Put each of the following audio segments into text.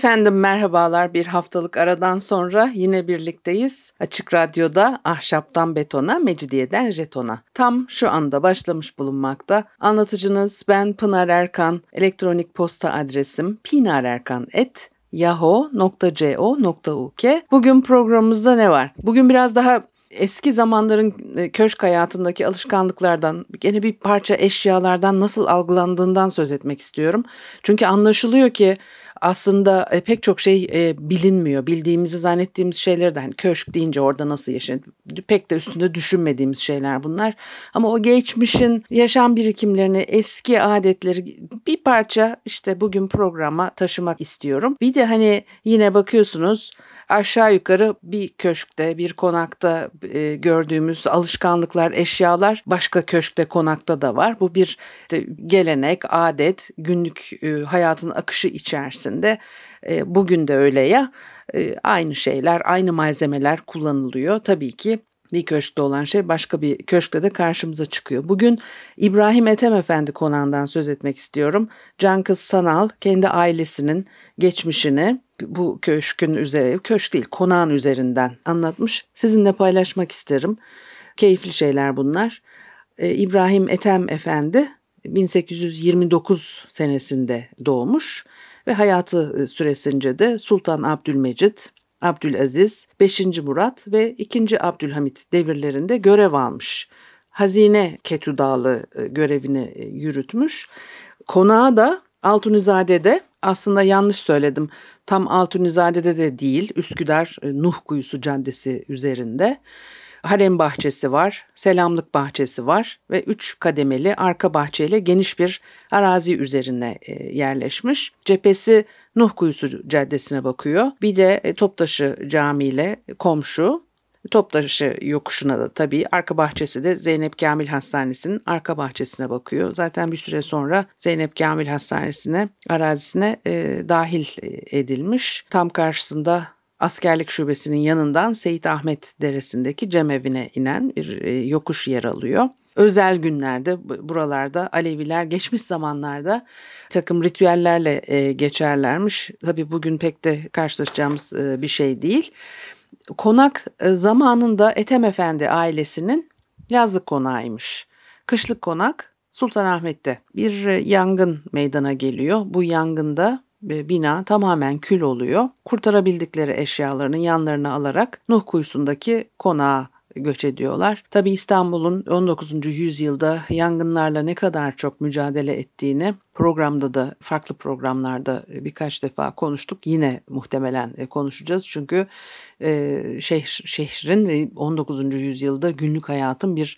Efendim merhabalar bir haftalık aradan sonra yine birlikteyiz. Açık Radyo'da Ahşaptan Betona, Mecidiyeden Jeton'a. Tam şu anda başlamış bulunmakta. Anlatıcınız ben Pınar Erkan. Elektronik posta adresim pinarerkan.yahoo.co.uk Bugün programımızda ne var? Bugün biraz daha eski zamanların e, köşk hayatındaki alışkanlıklardan, gene bir parça eşyalardan nasıl algılandığından söz etmek istiyorum. Çünkü anlaşılıyor ki aslında e, pek çok şey e, bilinmiyor. Bildiğimizi zannettiğimiz şeyleri de hani köşk deyince orada nasıl yaşanır pek de üstünde düşünmediğimiz şeyler bunlar. Ama o geçmişin yaşam birikimlerini, eski adetleri bir parça işte bugün programa taşımak istiyorum. Bir de hani yine bakıyorsunuz aşağı yukarı bir köşkte, bir konakta e, gördüğümüz alışkanlıklar, eşyalar başka köşkte, konakta da var. Bu bir işte, gelenek, adet, günlük e, hayatın akışı içerisinde. E, bugün de öyle ya. E, aynı şeyler, aynı malzemeler kullanılıyor. Tabii ki bir köşkte olan şey başka bir köşkte de karşımıza çıkıyor. Bugün İbrahim Ethem Efendi konağından söz etmek istiyorum. Cankız Sanal kendi ailesinin geçmişini bu köşkün üzeri, köşk değil konağın üzerinden anlatmış. Sizinle paylaşmak isterim. Keyifli şeyler bunlar. Ee, İbrahim Ethem Efendi 1829 senesinde doğmuş ve hayatı e, süresince de Sultan Abdülmecit, Abdülaziz, 5. Murat ve 2. Abdülhamit devirlerinde görev almış. Hazine Ketüdalı e, görevini e, yürütmüş. Konağı da Altunizade'de aslında yanlış söyledim. Tam Altunizade'de de değil. Üsküdar e, Nuh Kuyusu Caddesi üzerinde. Harem bahçesi var, selamlık bahçesi var ve üç kademeli arka bahçeyle geniş bir arazi üzerine e, yerleşmiş. Cephesi Nuh Kuyusu Caddesi'ne bakıyor. Bir de e, Toptaşı Camii ile komşu. Toptaşı yokuşuna da tabii arka bahçesi de Zeynep Kamil Hastanesi'nin arka bahçesine bakıyor. Zaten bir süre sonra Zeynep Kamil Hastanesi'ne arazisine e, dahil edilmiş. Tam karşısında askerlik şubesinin yanından Seyit Ahmet Deresi'ndeki cemevine inen bir e, yokuş yer alıyor. Özel günlerde buralarda Aleviler geçmiş zamanlarda takım ritüellerle e, geçerlermiş. Tabii bugün pek de karşılaşacağımız e, bir şey değil. Konak zamanında Ethem Efendi ailesinin yazlık konağıymış. Kışlık konak Sultanahmet'te bir yangın meydana geliyor. Bu yangında bina tamamen kül oluyor. Kurtarabildikleri eşyalarını yanlarına alarak Nuh kuyusundaki konağa göç ediyorlar. Tabi İstanbul'un 19. yüzyılda yangınlarla ne kadar çok mücadele ettiğini programda da farklı programlarda birkaç defa konuştuk. Yine muhtemelen e, konuşacağız çünkü e, şehir, şehrin ve 19. yüzyılda günlük hayatın bir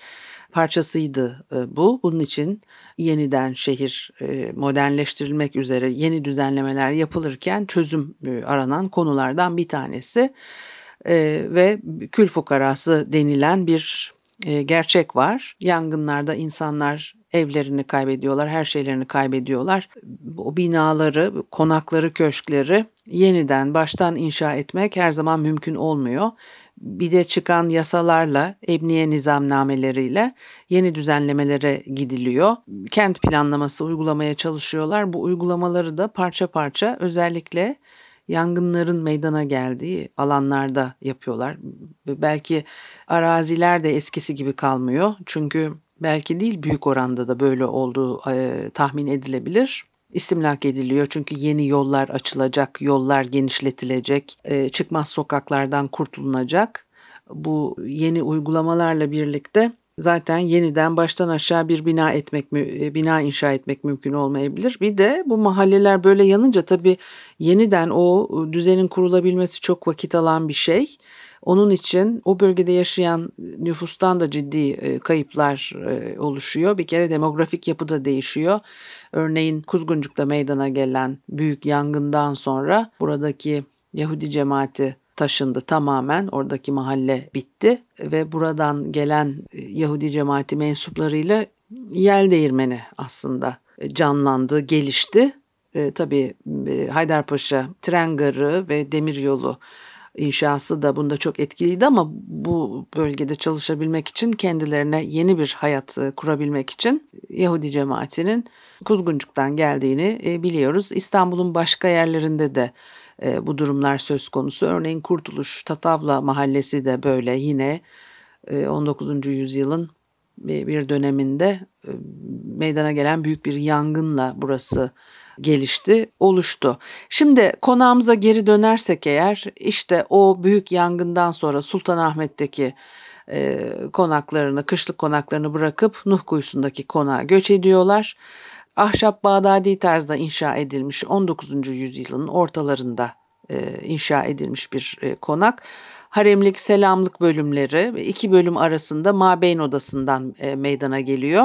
parçasıydı e, bu. Bunun için yeniden şehir e, modernleştirilmek üzere yeni düzenlemeler yapılırken çözüm e, aranan konulardan bir tanesi ve kül fukarası denilen bir gerçek var. Yangınlarda insanlar evlerini kaybediyorlar, her şeylerini kaybediyorlar. O binaları, konakları, köşkleri yeniden baştan inşa etmek her zaman mümkün olmuyor bir de çıkan yasalarla, ebniye nizamnameleriyle yeni düzenlemelere gidiliyor. Kent planlaması uygulamaya çalışıyorlar. Bu uygulamaları da parça parça özellikle yangınların meydana geldiği alanlarda yapıyorlar. Belki araziler de eskisi gibi kalmıyor. Çünkü belki değil büyük oranda da böyle olduğu e, tahmin edilebilir istimlak ediliyor. Çünkü yeni yollar açılacak, yollar genişletilecek, e, çıkmaz sokaklardan kurtulunacak. Bu yeni uygulamalarla birlikte zaten yeniden baştan aşağı bir bina etmek e, bina inşa etmek mümkün olmayabilir. Bir de bu mahalleler böyle yanınca tabii yeniden o düzenin kurulabilmesi çok vakit alan bir şey. Onun için o bölgede yaşayan nüfustan da ciddi e, kayıplar e, oluşuyor. Bir kere demografik yapı da değişiyor. Örneğin Kuzguncuk'ta meydana gelen büyük yangından sonra buradaki Yahudi cemaati taşındı tamamen. Oradaki mahalle bitti ve buradan gelen e, Yahudi cemaati mensuplarıyla yel değirmeni aslında canlandı, gelişti. E, tabii e, Haydarpaşa tren garı ve demiryolu inşası da bunda çok etkiliydi ama bu bölgede çalışabilmek için kendilerine yeni bir hayat e, kurabilmek için Yahudi cemaatinin Kuzguncuk'tan geldiğini e, biliyoruz. İstanbul'un başka yerlerinde de e, bu durumlar söz konusu. Örneğin Kurtuluş Tatavla Mahallesi de böyle yine 19. yüzyılın bir döneminde meydana gelen büyük bir yangınla burası gelişti, oluştu. Şimdi konağımıza geri dönersek eğer işte o büyük yangından sonra Sultanahmet'teki e, konaklarını, kışlık konaklarını bırakıp Nuh Kuyusu'ndaki konağa göç ediyorlar. Ahşap Bağdadi tarzda inşa edilmiş 19. yüzyılın ortalarında e, inşa edilmiş bir e, konak. Haremlik, selamlık bölümleri iki bölüm arasında Mabeyn odasından e, meydana geliyor.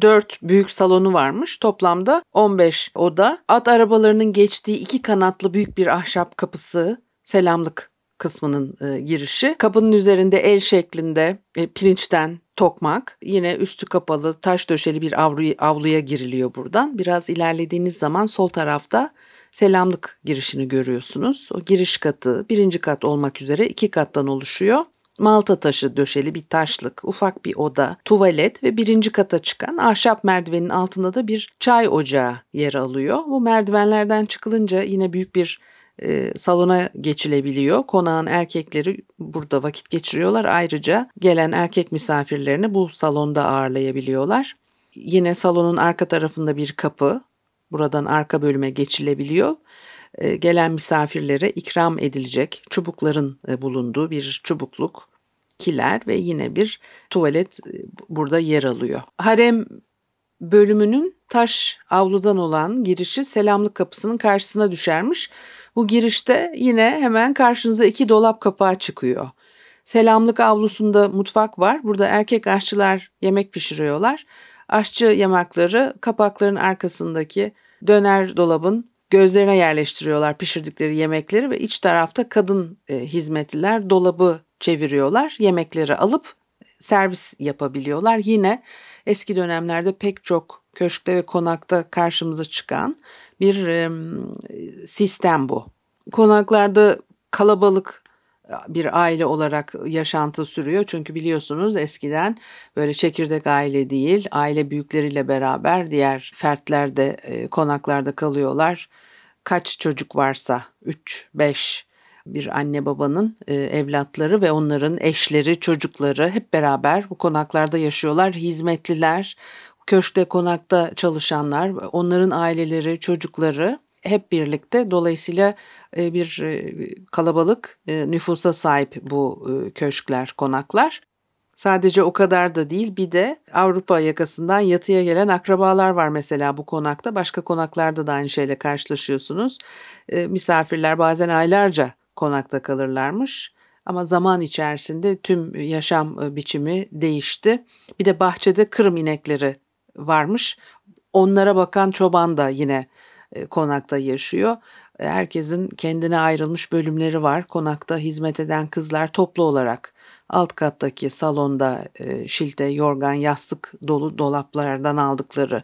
4 büyük salonu varmış. Toplamda 15 oda. At arabalarının geçtiği iki kanatlı büyük bir ahşap kapısı selamlık kısmının e, girişi. Kapının üzerinde el şeklinde e, pirinçten tokmak. Yine üstü kapalı taş döşeli bir avluya, avluya giriliyor buradan. Biraz ilerlediğiniz zaman sol tarafta selamlık girişini görüyorsunuz. O giriş katı birinci kat olmak üzere iki kattan oluşuyor. Malta taşı döşeli bir taşlık, ufak bir oda, tuvalet ve birinci kata çıkan ahşap merdivenin altında da bir çay ocağı yer alıyor. Bu merdivenlerden çıkılınca yine büyük bir e, salona geçilebiliyor. Konağın erkekleri burada vakit geçiriyorlar. Ayrıca gelen erkek misafirlerini bu salonda ağırlayabiliyorlar. Yine salonun arka tarafında bir kapı. Buradan arka bölüme geçilebiliyor. E, gelen misafirlere ikram edilecek çubukların e, bulunduğu bir çubukluk, kiler ve yine bir tuvalet e, burada yer alıyor. Harem bölümünün taş avludan olan girişi selamlık kapısının karşısına düşermiş. Bu girişte yine hemen karşınıza iki dolap kapağı çıkıyor. Selamlık avlusunda mutfak var. Burada erkek aşçılar yemek pişiriyorlar. Aşçı yamakları kapakların arkasındaki döner dolabın gözlerine yerleştiriyorlar pişirdikleri yemekleri ve iç tarafta kadın e, hizmetliler dolabı çeviriyorlar. Yemekleri alıp servis yapabiliyorlar. Yine eski dönemlerde pek çok köşkte ve konakta karşımıza çıkan bir sistem bu. Konaklarda kalabalık bir aile olarak yaşantı sürüyor. Çünkü biliyorsunuz eskiden böyle çekirdek aile değil, aile büyükleriyle beraber diğer fertler de konaklarda kalıyorlar. Kaç çocuk varsa 3, 5 bir anne babanın evlatları ve onların eşleri, çocukları hep beraber bu konaklarda yaşıyorlar. Hizmetliler, köşkte konakta çalışanlar, onların aileleri, çocukları hep birlikte dolayısıyla e, bir e, kalabalık e, nüfusa sahip bu köşkler, konaklar. Sadece o kadar da değil bir de Avrupa yakasından yatıya gelen akrabalar var mesela bu konakta. Başka konaklarda da aynı şeyle karşılaşıyorsunuz. misafirler bazen aylarca konakta kalırlarmış. Ama zaman içerisinde tüm yaşam biçimi değişti. Bir de bahçede kırım inekleri varmış. Onlara bakan çoban da yine e, konakta yaşıyor. Herkesin kendine ayrılmış bölümleri var. Konakta hizmet eden kızlar toplu olarak alt kattaki salonda e, şilte, yorgan, yastık dolu dolaplardan aldıkları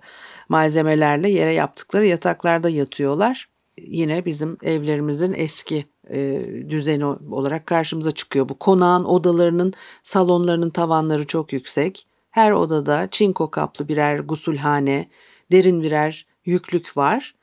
malzemelerle yere yaptıkları yataklarda yatıyorlar. Yine bizim evlerimizin eski e, düzeni olarak karşımıza çıkıyor. Bu konağın odalarının, salonlarının tavanları çok yüksek. Her odada çinko kaplı birer gusulhane, derin birer yüklük var.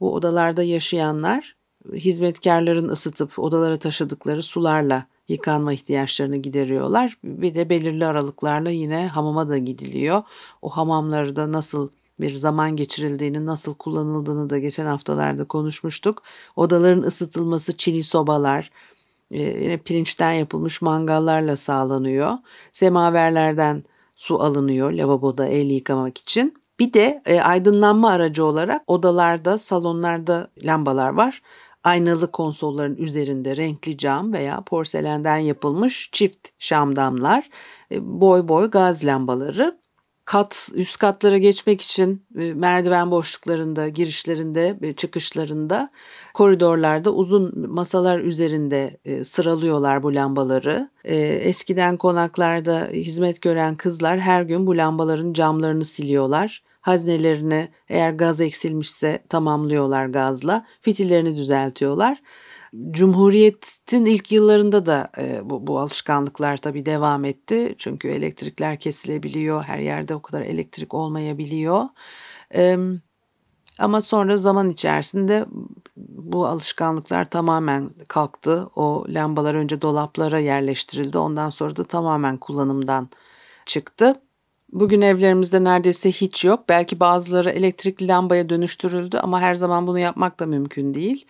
Bu odalarda yaşayanlar hizmetkarların ısıtıp odalara taşıdıkları sularla yıkanma ihtiyaçlarını gideriyorlar. Bir de belirli aralıklarla yine hamama da gidiliyor. O hamamları da nasıl bir zaman geçirildiğini, nasıl kullanıldığını da geçen haftalarda konuşmuştuk. Odaların ısıtılması çini sobalar, e, yine pirinçten yapılmış mangallarla sağlanıyor. Semaverlerden su alınıyor lavaboda el yıkamak için. Bir de e, aydınlanma aracı olarak odalarda, salonlarda lambalar var. aynalı konsolların üzerinde renkli cam veya porselenden yapılmış çift şamdamlar, e, boy boy gaz lambaları kat üst katlara geçmek için e, merdiven boşluklarında, girişlerinde, e, çıkışlarında, koridorlarda uzun masalar üzerinde e, sıralıyorlar bu lambaları. Eskiden konaklarda hizmet gören kızlar her gün bu lambaların camlarını siliyorlar. Haznelerini eğer gaz eksilmişse tamamlıyorlar gazla, fitillerini düzeltiyorlar. Cumhuriyet'in ilk yıllarında da e, bu, bu alışkanlıklar tabii devam etti. Çünkü elektrikler kesilebiliyor, her yerde o kadar elektrik olmayabiliyor. E, ama sonra zaman içerisinde bu alışkanlıklar tamamen kalktı. O lambalar önce dolaplara yerleştirildi. Ondan sonra da tamamen kullanımdan çıktı. Bugün evlerimizde neredeyse hiç yok. Belki bazıları elektrikli lambaya dönüştürüldü ama her zaman bunu yapmak da mümkün değil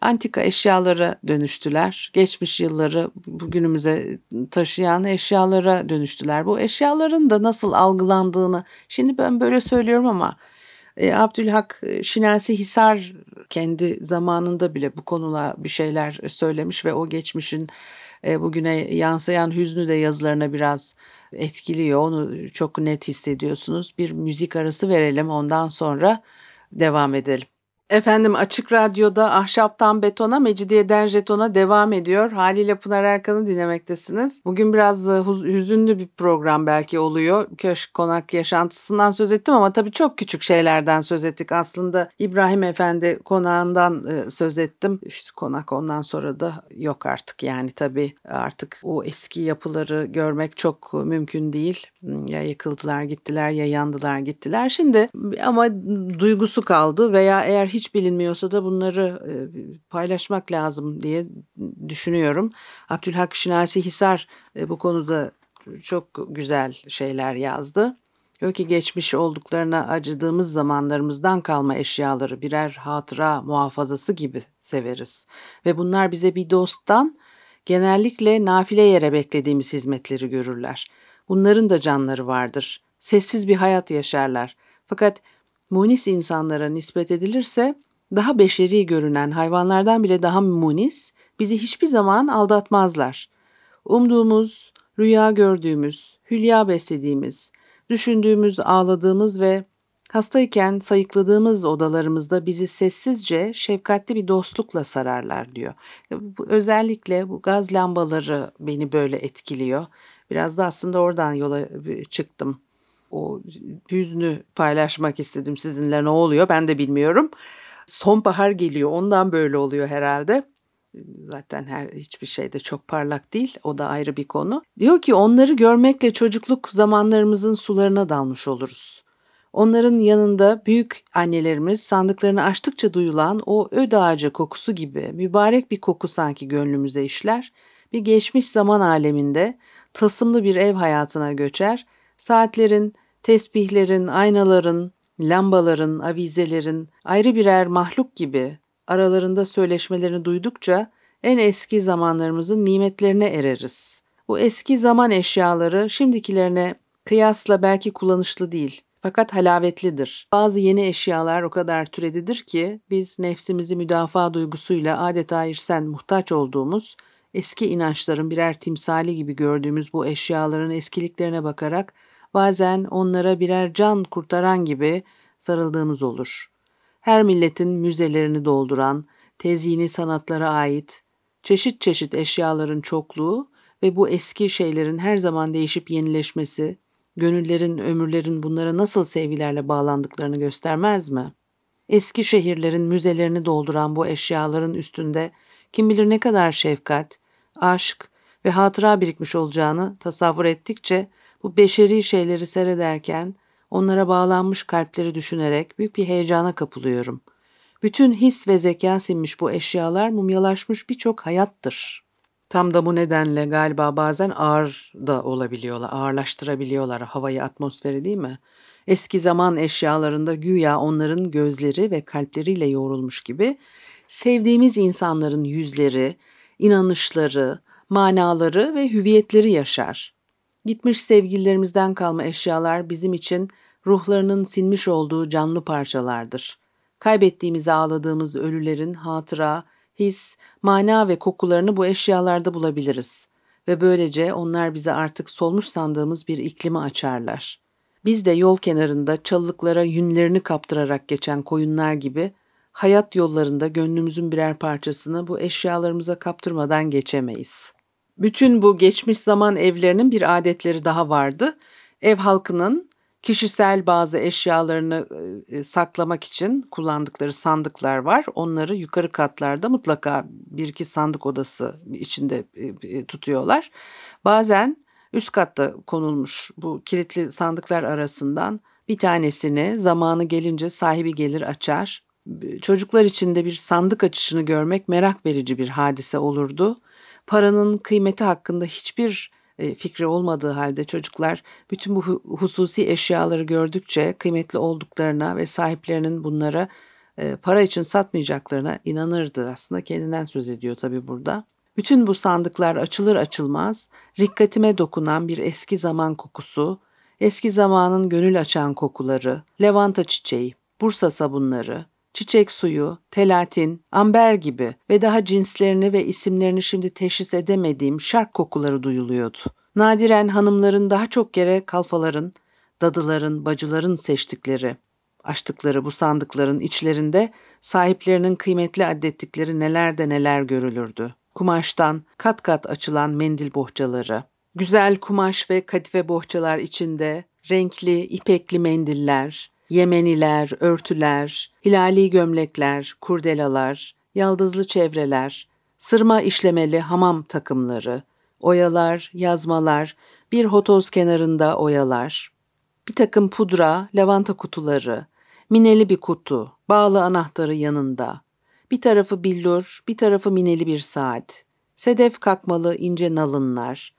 antika eşyalara dönüştüler. Geçmiş yılları bugünümüze taşıyan eşyalara dönüştüler. Bu eşyaların da nasıl algılandığını şimdi ben böyle söylüyorum ama e, Abdülhak e, Şinasi Hisar kendi zamanında bile bu konuda bir şeyler söylemiş ve o geçmişin e, bugüne yansıyan hüznü de yazılarına biraz etkiliyor. Onu çok net hissediyorsunuz. Bir müzik arası verelim ondan sonra devam edelim. Efendim Açık Radyo'da Ahşaptan Betona, Mecidiyeden Jeton'a devam ediyor. Haliyle Pınar Erkan'ı dinlemektesiniz. Bugün biraz e, hüzünlü bir program belki oluyor. Köşk konak yaşantısından söz ettim ama tabii çok küçük şeylerden söz ettik. Aslında İbrahim Efendi konağından e, söz ettim. İşte konak ondan sonra da yok artık yani tabii artık o eski yapıları görmek çok mümkün değil. Ya yıkıldılar gittiler ya yandılar gittiler. Şimdi ama duygusu kaldı veya eğer hiç hiç bilinmiyorsa da bunları e, paylaşmak lazım diye düşünüyorum. Abdülhak Şinasi Hisar e, bu konuda çok güzel şeyler yazdı. Diyor ki geçmiş olduklarına acıdığımız zamanlarımızdan kalma eşyaları birer hatıra muhafazası gibi severiz. Ve bunlar bize bir dosttan genellikle nafile yere beklediğimiz hizmetleri görürler. Bunların da canları vardır. Sessiz bir hayat yaşarlar. Fakat munis insanlara nispet edilirse daha beşeri görünen hayvanlardan bile daha munis, bizi hiçbir zaman aldatmazlar. Umduğumuz, rüya gördüğümüz, hülya beslediğimiz, düşündüğümüz, ağladığımız ve hastayken sayıkladığımız odalarımızda bizi sessizce, şefkatli bir dostlukla sararlar diyor. Özellikle bu gaz lambaları beni böyle etkiliyor. Biraz da aslında oradan yola çıktım o hüznü paylaşmak istedim sizinle ne oluyor ben de bilmiyorum. Sonbahar geliyor ondan böyle oluyor herhalde. Zaten her hiçbir şey de çok parlak değil. O da ayrı bir konu. Diyor ki onları görmekle çocukluk zamanlarımızın sularına dalmış oluruz. Onların yanında büyük annelerimiz sandıklarını açtıkça duyulan o öd ağacı kokusu gibi mübarek bir koku sanki gönlümüze işler. Bir geçmiş zaman aleminde tılsımlı bir ev hayatına göçer Saatlerin, tesbihlerin, aynaların, lambaların, avizelerin ayrı birer mahluk gibi aralarında söyleşmelerini duydukça en eski zamanlarımızın nimetlerine ereriz. Bu eski zaman eşyaları şimdikilerine kıyasla belki kullanışlı değil. Fakat halavetlidir. Bazı yeni eşyalar o kadar türedidir ki biz nefsimizi müdafaa duygusuyla adeta irsen muhtaç olduğumuz eski inançların birer timsali gibi gördüğümüz bu eşyaların eskiliklerine bakarak bazen onlara birer can kurtaran gibi sarıldığımız olur. Her milletin müzelerini dolduran, tezyini sanatlara ait, çeşit çeşit eşyaların çokluğu ve bu eski şeylerin her zaman değişip yenileşmesi, gönüllerin, ömürlerin bunlara nasıl sevgilerle bağlandıklarını göstermez mi? Eski şehirlerin müzelerini dolduran bu eşyaların üstünde kim bilir ne kadar şefkat, aşk ve hatıra birikmiş olacağını tasavvur ettikçe bu beşeri şeyleri seyrederken onlara bağlanmış kalpleri düşünerek büyük bir heyecana kapılıyorum. Bütün his ve zeka sinmiş bu eşyalar mumyalaşmış birçok hayattır. Tam da bu nedenle galiba bazen ağır da olabiliyorlar, ağırlaştırabiliyorlar havayı, atmosferi değil mi? Eski zaman eşyalarında güya onların gözleri ve kalpleriyle yoğrulmuş gibi sevdiğimiz insanların yüzleri, inanışları, manaları ve hüviyetleri yaşar. Gitmiş sevgililerimizden kalma eşyalar bizim için ruhlarının sinmiş olduğu canlı parçalardır. Kaybettiğimizi ağladığımız ölülerin hatıra, his, mana ve kokularını bu eşyalarda bulabiliriz ve böylece onlar bize artık solmuş sandığımız bir iklimi açarlar. Biz de yol kenarında çalılıklara yünlerini kaptırarak geçen koyunlar gibi hayat yollarında gönlümüzün birer parçasını bu eşyalarımıza kaptırmadan geçemeyiz. Bütün bu geçmiş zaman evlerinin bir adetleri daha vardı. Ev halkının kişisel bazı eşyalarını e, saklamak için kullandıkları sandıklar var. Onları yukarı katlarda mutlaka bir iki sandık odası içinde e, e, tutuyorlar. Bazen üst katta konulmuş bu kilitli sandıklar arasından bir tanesini zamanı gelince sahibi gelir açar. Çocuklar için de bir sandık açışını görmek merak verici bir hadise olurdu. Paranın kıymeti hakkında hiçbir e, fikri olmadığı halde çocuklar bütün bu hususi eşyaları gördükçe kıymetli olduklarına ve sahiplerinin bunlara e, para için satmayacaklarına inanırdı. Aslında kendinden söz ediyor tabii burada. Bütün bu sandıklar açılır açılmaz dikkatime dokunan bir eski zaman kokusu, eski zamanın gönül açan kokuları, lavanta çiçeği, Bursa sabunları, çiçek suyu, telatin, amber gibi ve daha cinslerini ve isimlerini şimdi teşhis edemediğim şark kokuları duyuluyordu. Nadiren hanımların daha çok kere kalfaların, dadıların, bacıların seçtikleri, açtıkları bu sandıkların içlerinde sahiplerinin kıymetli addettikleri neler de neler görülürdü. Kumaştan kat kat açılan mendil bohçaları, güzel kumaş ve kadife bohçalar içinde renkli ipekli mendiller, Yemeniler, örtüler, hilali gömlekler, kurdelalar, yaldızlı çevreler, sırma işlemeli hamam takımları, oyalar, yazmalar, bir hotoz kenarında oyalar, bir takım pudra, lavanta kutuları, mineli bir kutu, bağlı anahtarı yanında, bir tarafı billur, bir tarafı mineli bir saat, sedef kakmalı ince nalınlar,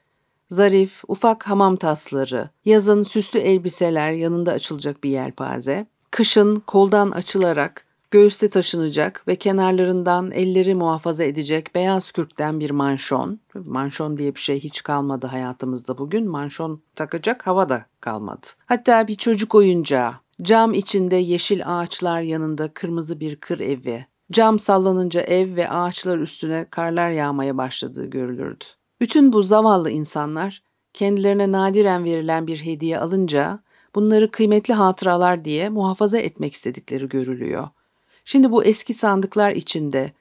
zarif, ufak hamam tasları, yazın süslü elbiseler yanında açılacak bir yelpaze, kışın koldan açılarak göğüste taşınacak ve kenarlarından elleri muhafaza edecek beyaz kürkten bir manşon. Manşon diye bir şey hiç kalmadı hayatımızda bugün. Manşon takacak hava da kalmadı. Hatta bir çocuk oyuncağı. Cam içinde yeşil ağaçlar yanında kırmızı bir kır evi. Cam sallanınca ev ve ağaçlar üstüne karlar yağmaya başladığı görülürdü. Bütün bu zavallı insanlar kendilerine nadiren verilen bir hediye alınca bunları kıymetli hatıralar diye muhafaza etmek istedikleri görülüyor. Şimdi bu eski sandıklar içinde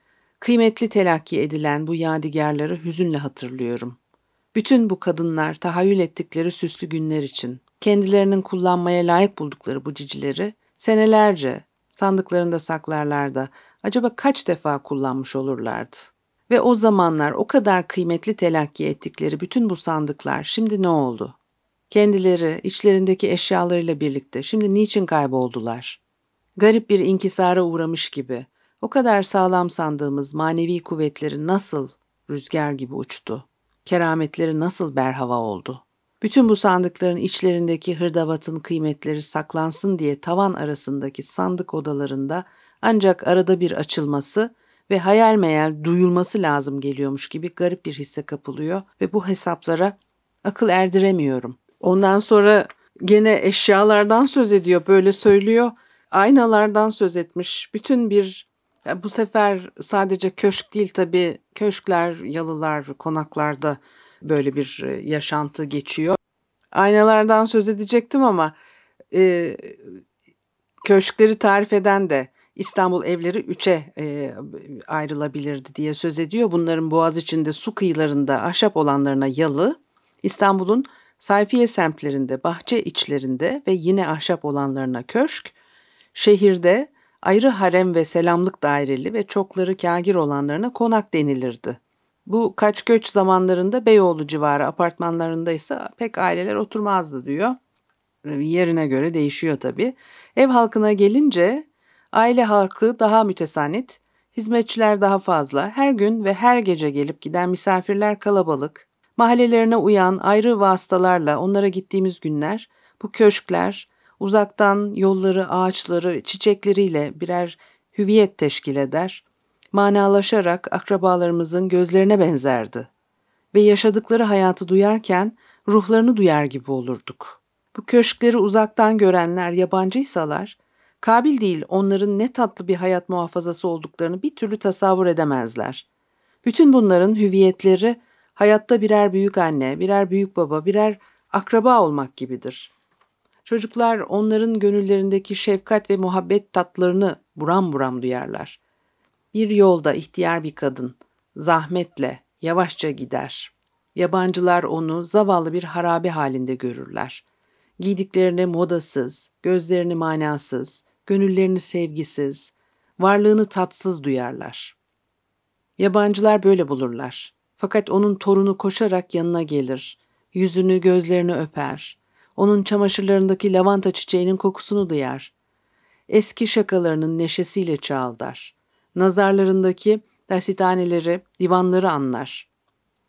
kıymetli telakki edilen bu yadigarları hüzünle hatırlıyorum. Bütün bu kadınlar tahayyül ettikleri süslü günler için kendilerinin kullanmaya layık buldukları bu cicileri senelerce sandıklarında saklarlar da acaba kaç defa kullanmış olurlardı? Ve o zamanlar o kadar kıymetli telakki ettikleri bütün bu sandıklar şimdi ne oldu? Kendileri içlerindeki eşyalarıyla birlikte şimdi niçin kayboldular? Garip bir inkisara uğramış gibi o kadar sağlam sandığımız manevi kuvvetleri nasıl rüzgar gibi uçtu? Kerametleri nasıl berhava oldu? Bütün bu sandıkların içlerindeki hırdavatın kıymetleri saklansın diye tavan arasındaki sandık odalarında ancak arada bir açılması ve hayal meyal duyulması lazım geliyormuş gibi garip bir hisse kapılıyor ve bu hesaplara akıl erdiremiyorum. Ondan sonra gene eşyalardan söz ediyor, böyle söylüyor. Aynalardan söz etmiş. Bütün bir bu sefer sadece köşk değil tabii köşkler, yalılar, konaklarda böyle bir e, yaşantı geçiyor. Aynalardan söz edecektim ama e, köşkleri tarif eden de İstanbul evleri üçe e, ayrılabilirdi diye söz ediyor. Bunların boğaz içinde su kıyılarında ahşap olanlarına yalı, İstanbul'un sayfiye semtlerinde, bahçe içlerinde ve yine ahşap olanlarına köşk, şehirde ayrı harem ve selamlık daireli ve çokları kagir olanlarına konak denilirdi. Bu kaç göç zamanlarında Beyoğlu civarı apartmanlarında ise pek aileler oturmazdı diyor. Yerine göre değişiyor tabii. Ev halkına gelince Aile halkı daha mütesanit, hizmetçiler daha fazla, her gün ve her gece gelip giden misafirler kalabalık, mahallelerine uyan ayrı vasıtalarla onlara gittiğimiz günler, bu köşkler, uzaktan yolları, ağaçları, çiçekleriyle birer hüviyet teşkil eder, manalaşarak akrabalarımızın gözlerine benzerdi ve yaşadıkları hayatı duyarken ruhlarını duyar gibi olurduk. Bu köşkleri uzaktan görenler yabancıysalar, Kabil değil onların ne tatlı bir hayat muhafazası olduklarını bir türlü tasavvur edemezler. Bütün bunların hüviyetleri hayatta birer büyük anne, birer büyük baba, birer akraba olmak gibidir. Çocuklar onların gönüllerindeki şefkat ve muhabbet tatlarını buram buram duyarlar. Bir yolda ihtiyar bir kadın zahmetle yavaşça gider. Yabancılar onu zavallı bir harabe halinde görürler. Giydiklerini modasız, gözlerini manasız, gönüllerini sevgisiz, varlığını tatsız duyarlar. Yabancılar böyle bulurlar. Fakat onun torunu koşarak yanına gelir. Yüzünü, gözlerini öper. Onun çamaşırlarındaki lavanta çiçeğinin kokusunu duyar. Eski şakalarının neşesiyle çağıldar. Nazarlarındaki dersitaneleri, divanları anlar.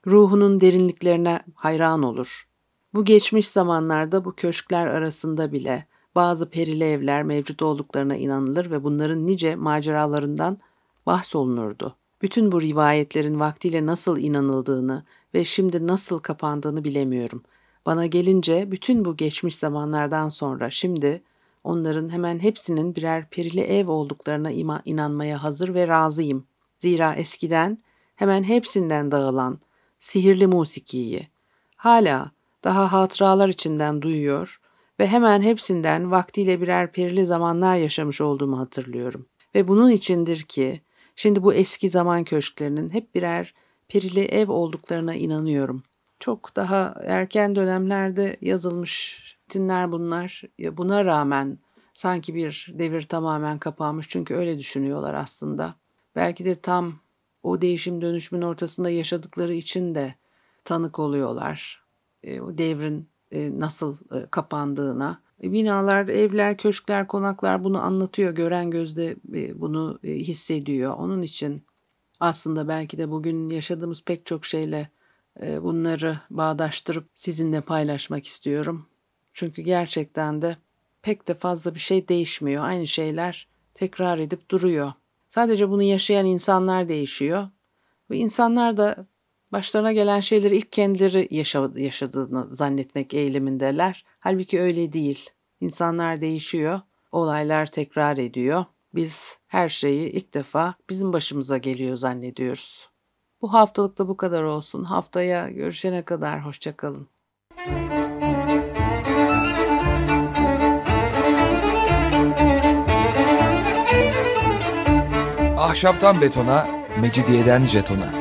Ruhunun derinliklerine hayran olur. Bu geçmiş zamanlarda bu köşkler arasında bile bazı perili evler mevcut olduklarına inanılır ve bunların nice maceralarından bahsolunurdu. Bütün bu rivayetlerin vaktiyle nasıl inanıldığını ve şimdi nasıl kapandığını bilemiyorum. Bana gelince bütün bu geçmiş zamanlardan sonra şimdi onların hemen hepsinin birer perili ev olduklarına ima inanmaya hazır ve razıyım. Zira eskiden hemen hepsinden dağılan sihirli musikiyi hala daha hatıralar içinden duyuyor ve hemen hepsinden vaktiyle birer perili zamanlar yaşamış olduğumu hatırlıyorum. Ve bunun içindir ki şimdi bu eski zaman köşklerinin hep birer perili ev olduklarına inanıyorum. Çok daha erken dönemlerde yazılmış dinler bunlar. Buna rağmen sanki bir devir tamamen kapanmış çünkü öyle düşünüyorlar aslında. Belki de tam o değişim dönüşümün ortasında yaşadıkları için de tanık oluyorlar. E, o devrin nasıl e, kapandığına. E, binalar, evler, köşkler, konaklar bunu anlatıyor. Gören gözde e, bunu e, hissediyor. Onun için aslında belki de bugün yaşadığımız pek çok şeyle e, bunları bağdaştırıp sizinle paylaşmak istiyorum. Çünkü gerçekten de pek de fazla bir şey değişmiyor. Aynı şeyler tekrar edip duruyor. Sadece bunu yaşayan insanlar değişiyor. Ve insanlar da başlarına gelen şeyleri ilk kendileri yaşadığını zannetmek eğilimindeler. Halbuki öyle değil. İnsanlar değişiyor, olaylar tekrar ediyor. Biz her şeyi ilk defa bizim başımıza geliyor zannediyoruz. Bu haftalık da bu kadar olsun. Haftaya görüşene kadar hoşçakalın. Ahşaptan betona, mecidiyeden jetona.